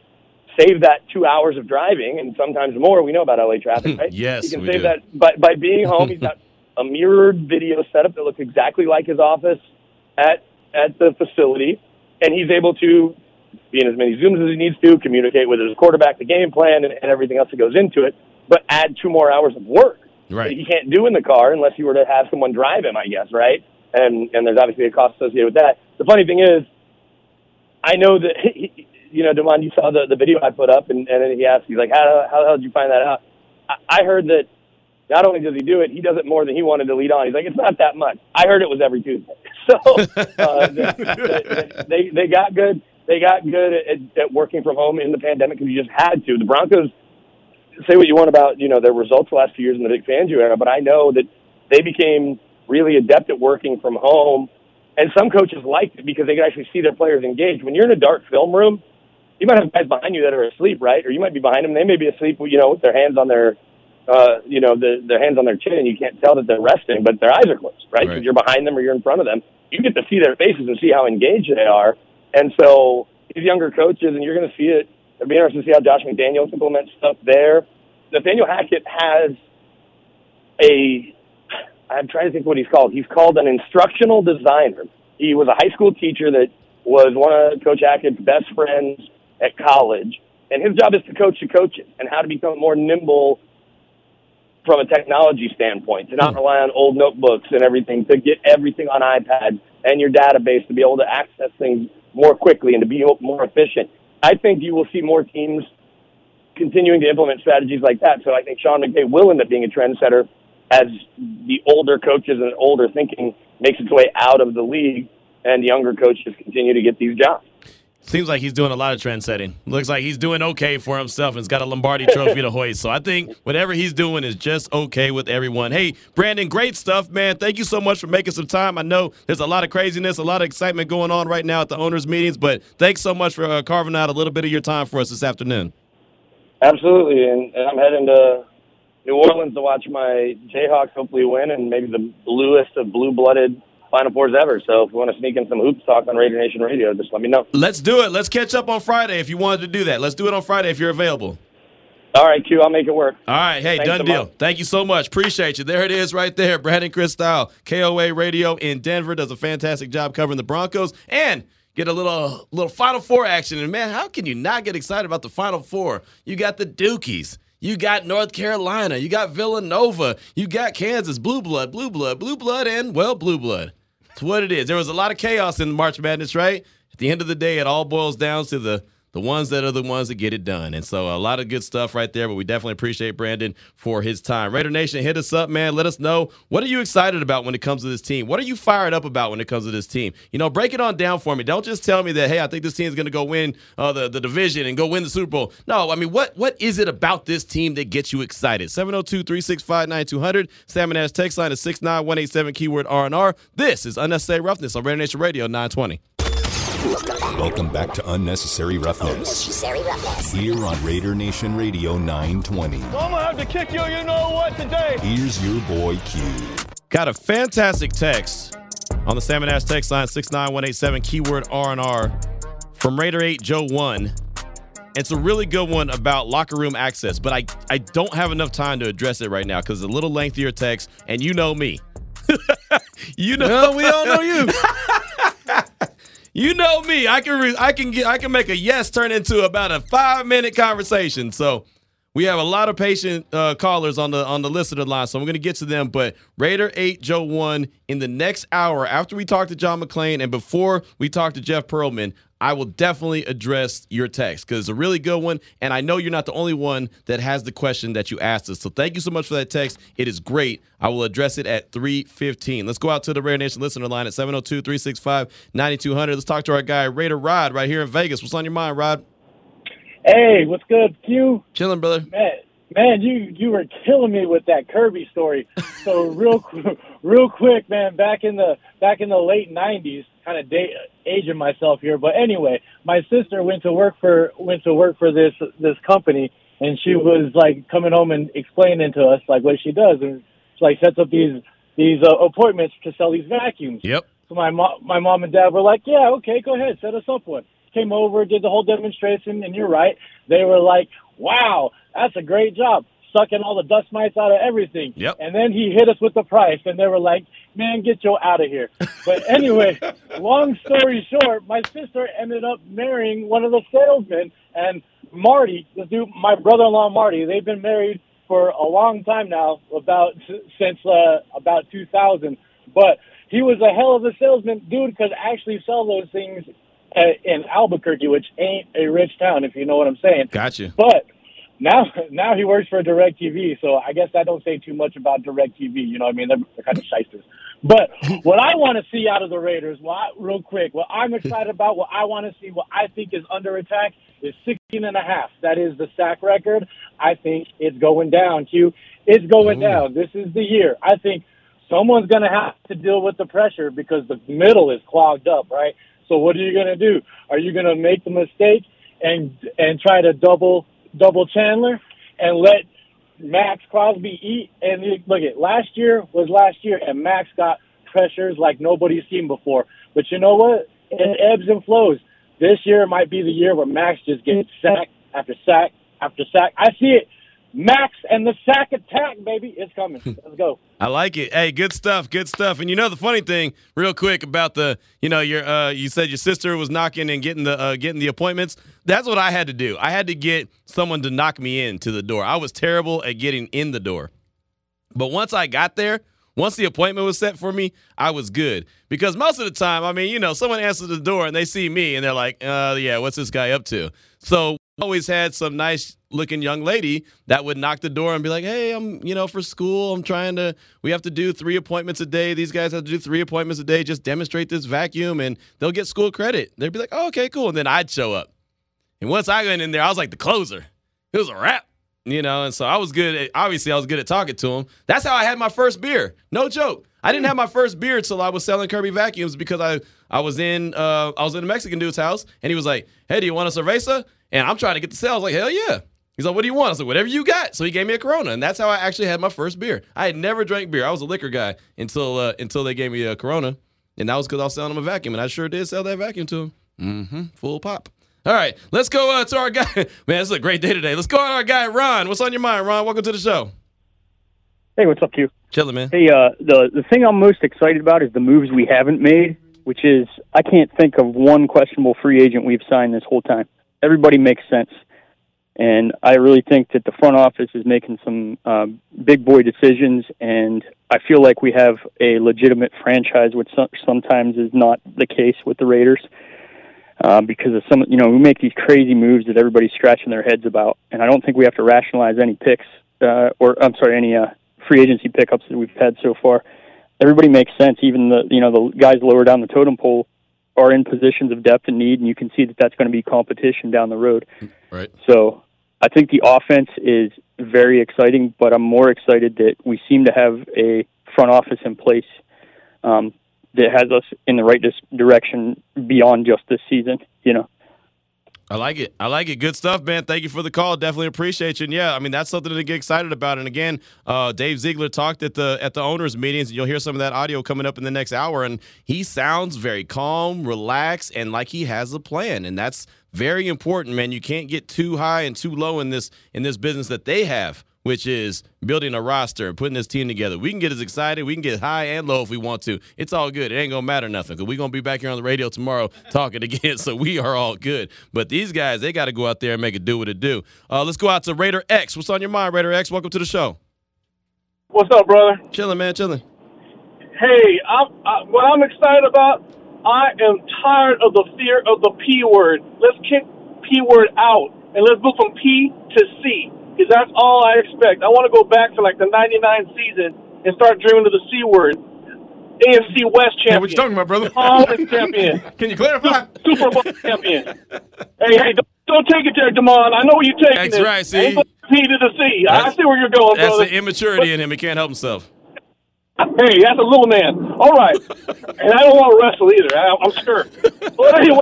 save that two hours of driving and sometimes more. We know about LA traffic, right? yes, he can save do. that by, by being home. He's got a mirrored video setup that looks exactly like his office at at the facility, and he's able to be in as many Zooms as he needs to, communicate with his quarterback, the game plan, and, and everything else that goes into it. But add two more hours of work right. that he can't do in the car unless you were to have someone drive him, I guess, right? And and there's obviously a cost associated with that. The funny thing is, I know that he, you know, Demond, you saw the, the video I put up, and, and then he asked, he's like, how, how the hell did you find that out? I, I heard that not only does he do it, he does it more than he wanted to lead on. He's like, it's not that much. I heard it was every Tuesday. So uh, they, they, they got good. They got good at, at working from home in the pandemic because you just had to. The Broncos say what you want about you know their results the last few years in the Vic Fangio era, but I know that they became really adept at working from home, and some coaches liked it because they could actually see their players engaged. When you're in a dark film room, you might have guys behind you that are asleep, right? Or you might be behind them. They may be asleep, you know, with their hands on their, uh, you know, the, their hands on their chin, and you can't tell that they're resting, but their eyes are closed, right? Because right. you're behind them or you're in front of them. You get to see their faces and see how engaged they are. And so these younger coaches, and you're going to see it. It'll be interesting to see how Josh McDaniels implements stuff there. Nathaniel Hackett has a. I'm trying to think what he's called. He's called an instructional designer. He was a high school teacher that was one of Coach Hackett's best friends at college, and his job is to coach the coaches and how to become more nimble from a technology standpoint, to not hmm. rely on old notebooks and everything, to get everything on iPad and your database to be able to access things more quickly and to be more efficient. I think you will see more teams continuing to implement strategies like that. So I think Sean McVay will end up being a trendsetter as the older coaches and older thinking makes its way out of the league and younger coaches continue to get these jobs. Seems like he's doing a lot of trend setting. Looks like he's doing okay for himself and has got a Lombardi trophy to hoist. So I think whatever he's doing is just okay with everyone. Hey, Brandon, great stuff, man. Thank you so much for making some time. I know there's a lot of craziness, a lot of excitement going on right now at the owners' meetings, but thanks so much for uh, carving out a little bit of your time for us this afternoon. Absolutely. And, and I'm heading to New Orleans to watch my Jayhawks hopefully win and maybe the bluest of blue blooded Final Fours ever. So if you want to sneak in some hoops talk on Raider Nation Radio, just let me know. Let's do it. Let's catch up on Friday if you wanted to do that. Let's do it on Friday if you're available. All right, Q. I'll make it work. All right. Hey, Thanks done so deal. Much. Thank you so much. Appreciate you. There it is right there. Brandon Style, KOA Radio in Denver, does a fantastic job covering the Broncos and get a little little Final Four action. And man, how can you not get excited about the Final Four? You got the Dukies. You got North Carolina. You got Villanova. You got Kansas. Blue blood, blue blood, blue blood, and, well, blue blood. It's what it is. There was a lot of chaos in March Madness, right? At the end of the day, it all boils down to the, the ones that are the ones that get it done. And so a lot of good stuff right there, but we definitely appreciate Brandon for his time. Raider Nation, hit us up, man. Let us know what are you excited about when it comes to this team? What are you fired up about when it comes to this team? You know, break it on down for me. Don't just tell me that, hey, I think this team is going to go win uh, the, the division and go win the Super Bowl. No, I mean, what what is it about this team that gets you excited? 702-365-9200. Salmon Ash text line is 69187 keyword R&R. This is Unnecessary Roughness on Raider Nation Radio 920. Welcome back to Unnecessary Roughness. Unnecessary roughness. Here on Raider Nation Radio 920. I'm gonna have to kick you, you know what, today. Here's your boy Q. Got a fantastic text on the Salmon Ash text line 69187 keyword R&R from Raider 8 Joe 1. It's a really good one about locker room access, but I, I don't have enough time to address it right now because it's a little lengthier text, and you know me. you know Well, we all know you. you know me. I can re- I can get I can make a yes turn into about a five minute conversation. So we have a lot of patient uh, callers on the on the listener line, so I'm going to get to them. But Raider eight Joe one in the next hour after we talk to John McClain and before we talk to Jeff Pearlman, I will definitely address your text because it's a really good one, and I know you're not the only one that has the question that you asked us. So thank you so much for that text. It is great. I will address it at 3:15. Let's go out to the Raider Nation listener line at 702-365-9200. Let's talk to our guy Raider Rod right here in Vegas. What's on your mind, Rod? Hey, what's good, Q? Chilling, brother. Man, man, you you were killing me with that Kirby story. So real real quick, man, back in the back in the late '90s, kind of da- aging myself here, but anyway, my sister went to work for went to work for this this company, and she was like coming home and explaining to us like what she does, and she like sets up these these uh, appointments to sell these vacuums. Yep. So my mom, my mom and dad were like, "Yeah, okay, go ahead, set us up one." Came over, did the whole demonstration, and you're right. They were like, "Wow, that's a great job, sucking all the dust mites out of everything." Yep. And then he hit us with the price, and they were like, "Man, get Joe out of here." But anyway, long story short, my sister ended up marrying one of the salesmen, and Marty, the dude, my brother-in-law Marty, they've been married for a long time now, about since uh, about 2000. But he was a hell of a salesman. Dude could actually sell those things uh, in Albuquerque, which ain't a rich town, if you know what I'm saying. Gotcha. But now, now he works for DirecTV, so I guess I don't say too much about DirecTV. You know what I mean? They're, they're kind of shysters. But what I want to see out of the Raiders, well, I, real quick, what I'm excited about, what I want to see, what I think is under attack, is 16 and a half. That is the sack record. I think it's going down, Q. It's going down. This is the year. I think someone's going to have to deal with the pressure because the middle is clogged up, right? So what are you going to do? Are you going to make the mistake and and try to double double Chandler and let Maxx Crosby eat? And look at last year was last year, and Maxx got pressures like nobody's seen before. But you know what? It ebbs and flows. This year might be the year where Maxx just gets sack after sack after sack. I see it. Maxx and the sack attack, baby. It's coming. Let's go. I like it. Hey, good stuff, good stuff. And you know the funny thing, real quick about the, you know, your uh you said your sister was knocking and getting the uh getting the appointments. That's what I had to do. I had to get someone to knock me in to the door. I was terrible at getting in the door. But once I got there, once the appointment was set for me, I was good. Because most of the time, I mean, you know, someone answers the door and they see me and they're like, uh, yeah, what's this guy up to? So always had some nice looking young lady that would knock the door and be like, hey, I'm, you know, for school, I'm trying to, we have to do three appointments a day. These guys have to do three appointments a day. Just demonstrate this vacuum and they'll get school credit. They'd be like, oh, okay, cool. And then I'd show up. And once I went in there, I was like the closer. It was a wrap, you know. And so I was good. At, obviously, I was good at talking to him. That's how I had my first beer. No joke. I didn't have my first beer until I was selling Kirby vacuums because I I was in uh, I was in a Mexican dude's house and he was like, "Hey, do you want a cerveza?" And I'm trying to get the sale. I was like, "Hell yeah!" He's like, "What do you want?" I was like, "Whatever you got." So he gave me a Corona, and that's how I actually had my first beer. I had never drank beer. I was a liquor guy until uh, until they gave me a Corona, and that was because I was selling him a vacuum, and I sure did sell that vacuum to him. Mm-hmm. Full pop. All right, let's go uh, to our guy. Man, this is a great day today. Let's go to our guy, Ron. What's on your mind, Ron? Welcome to the show. Hey, what's up, Q? Chilling, man. Hey, uh, the the thing I'm most excited about is the moves we haven't made, which is I can't think of one questionable free agent we've signed this whole time. Everybody makes sense, and I really think that the front office is making some um, big boy decisions, and I feel like we have a legitimate franchise, which some, sometimes is not the case with the Raiders. uh, because of some, you know, we make these crazy moves that everybody's scratching their heads about, and I don't think we have to rationalize any picks uh, or I'm sorry, any uh, free agency pickups that we've had so far. Everybody makes sense. Even the you know the guys lower down the totem pole are in positions of depth and need, and you can see that that's going to be competition down the road. Right. So I think the offense is very exciting, but I'm more excited that we seem to have a front office in place um, that has us in the right dis- direction beyond just this season. You know. I like it. I like it. Good stuff, man. Thank you for the call. Definitely appreciate you. And yeah, I mean that's something to get excited about. And again, uh, Dave Ziegler talked at the at the owners' meetings. And you'll hear some of that audio coming up in the next hour, and he sounds very calm, relaxed, and like he has a plan. And that's very important, man. You can't get too high and too low in this in this business that they have which is building a roster and putting this team together. We can get as excited, we can get high and low if we want to. It's all good. It ain't gonna matter nothing because we're gonna be back here on the radio tomorrow talking again. So we are all good. But these guys, they got to go out there and make it do what it do. Uh, let's go out to Raider X. What's on your mind, Raider X? Welcome to the show. What's up, brother? Chilling, man. Chilling. Hey, I'm, I, what I'm excited about. I am tired of the fear of the P word. Let's kick P word out and let's move from P to C because that's all I expect. I want to go back to like the '99 season and start dreaming of the C word. AFC West champion. Yeah, what you talking about, brother? Conference champion. Can you clarify? Super Bowl champion. hey, hey, don't, don't take it there, Demond. I know where you're taking That's it. right, see? Ain't P to the C. I That's- see where you're going, That's brother. the immaturity in him. He can't help himself. Hey, that's a little man. All right. and I don't want to wrestle either. I, I'm sure. But anyway.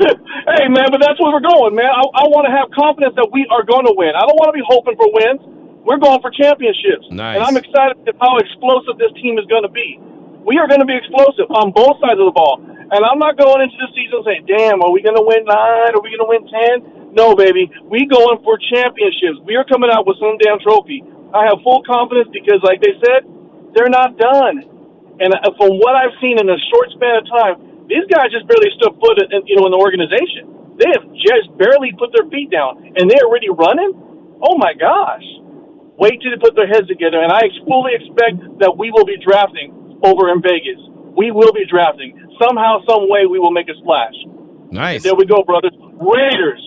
hey, man, but that's where we're going, man. I, I want to have confidence that we are going to win. I don't want to be hoping for wins. We're going for championships. Nice. And I'm excited at how explosive this team is going to be. We are going to be explosive on both sides of the ball. And I'm not going into the season saying, damn, are we going to win nine? Are we going to win ten? No, baby. We going for championships. We are coming out with some damn trophy. I have full confidence because, like they said, they're not done. And uh, from what I've seen in a short span of time, these guys just barely stood foot in, you know, in the organization. They have just barely put their feet down, and they're already running. Oh my gosh! Wait till they put their heads together, and I fully expect that we will be drafting over in Vegas. We will be drafting somehow, some way. We will make a splash. Nice. There we go, brothers. Raiders.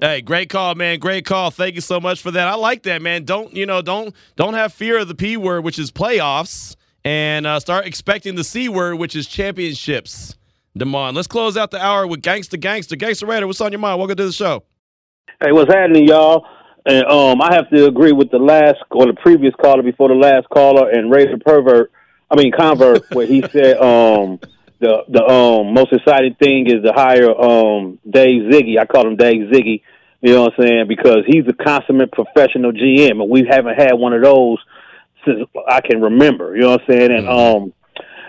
Hey, great call, man. Great call. Thank you so much for that. I like that, man. Don't you know? Don't don't have fear of the p word, which is playoffs, and uh, start expecting the c word, which is championships. Demond, let's close out the hour with Gangsta Gangsta Gangsta Raider. What's on your mind? Welcome to the show. Hey, what's happening, y'all? And um, I have to agree with the last or the previous caller before the last caller and Razor Pervert. I mean Convert, where he said um the the um most exciting thing is to hire um Dave Ziggy. I call him Dave Ziggy. You know what I'm saying? Because he's a consummate professional GM, and we haven't had one of those since I can remember. You know what I'm saying? And um.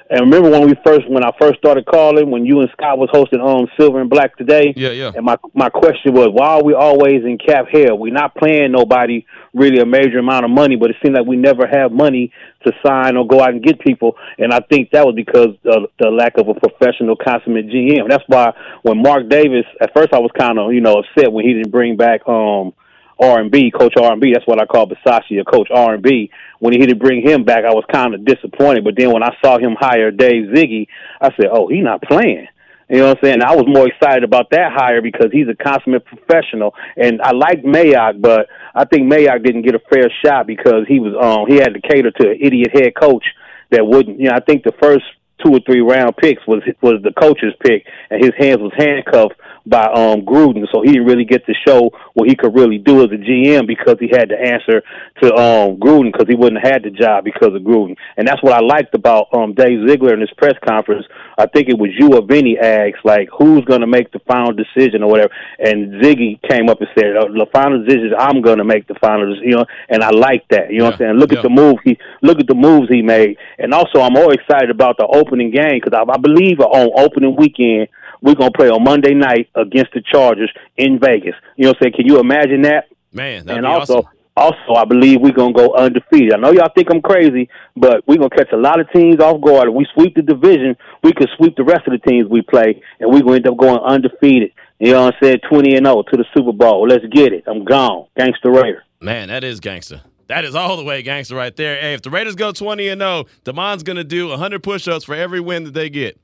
And remember when we first, when I first started calling, when you and Scott was hosting um Silver and Black today. Yeah, yeah. And my my question was, why are we always in cap hell? We're not paying nobody really a major amount of money, but it seemed like we never have money to sign or go out and get people. And I think that was because of the lack of a professional consummate GM. That's why when Mark Davis, at first I was kind of you know upset when he didn't bring back um R and B, Coach R and B. That's what I call Bisaccia, a Coach R and B. When he didn't bring him back, I was kind of disappointed. But then when I saw him hire Dave Ziggy, I said, "Oh, he's not playing." You know what I'm saying? I was more excited about that hire because he's a consummate professional, and I like Mayock, but I think Mayock didn't get a fair shot because he was um he had to cater to an idiot head coach that wouldn't. You know, I think the first two or three round picks was was the coach's pick, and his hands was handcuffed by um Gruden, so he didn't really get to show what he could really do as a GM because he had to answer to um Gruden because he wouldn't have had the job because of Gruden, and that's what I liked about um Dave Ziegler in his press conference. I think it was you or Vinny asked like who's going to make the final decision or whatever, and Ziggy came up and said oh, the final decision I'm going to make the final, decision, you know, and I like that. You know what I'm saying? Look yeah. at the move he look at the moves he made, and also I'm more excited about the opening game because I, I believe on opening weekend we're gonna play on Monday night against the Chargers in Vegas. You know what I'm saying? Can you imagine that? Man, that'd and be also, awesome. also, I believe we're gonna go undefeated. I know y'all think I'm crazy, but we're gonna catch a lot of teams off guard. If we sweep the division, we could sweep the rest of the teams we play, and we're gonna end up going undefeated. You know what I'm saying? Twenty and zero to the Super Bowl. Let's get it. I'm gone, gangster Raider. Man, that is gangster. That is all the way gangster right there. Hey, if the Raiders go 20 and 0, Demond's going to do 100 push-ups for every win that they get.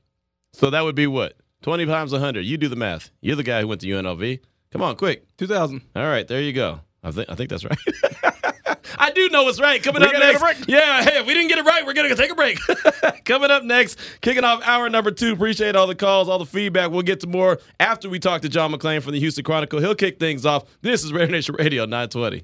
So that would be what? 20 times 100. You do the math. You're the guy who went to UNLV. Come on, quick. 2000. All right, there you go. I think I think that's right. I do know it's right. Coming We up next. Yeah, hey, if we didn't get it right, we're gonna take a break. Coming up next, kicking off hour number two. Appreciate all the calls, all the feedback. We'll get to more after we talk to John McClain from the Houston Chronicle. He'll kick things off. This is Raider Nation Radio 920.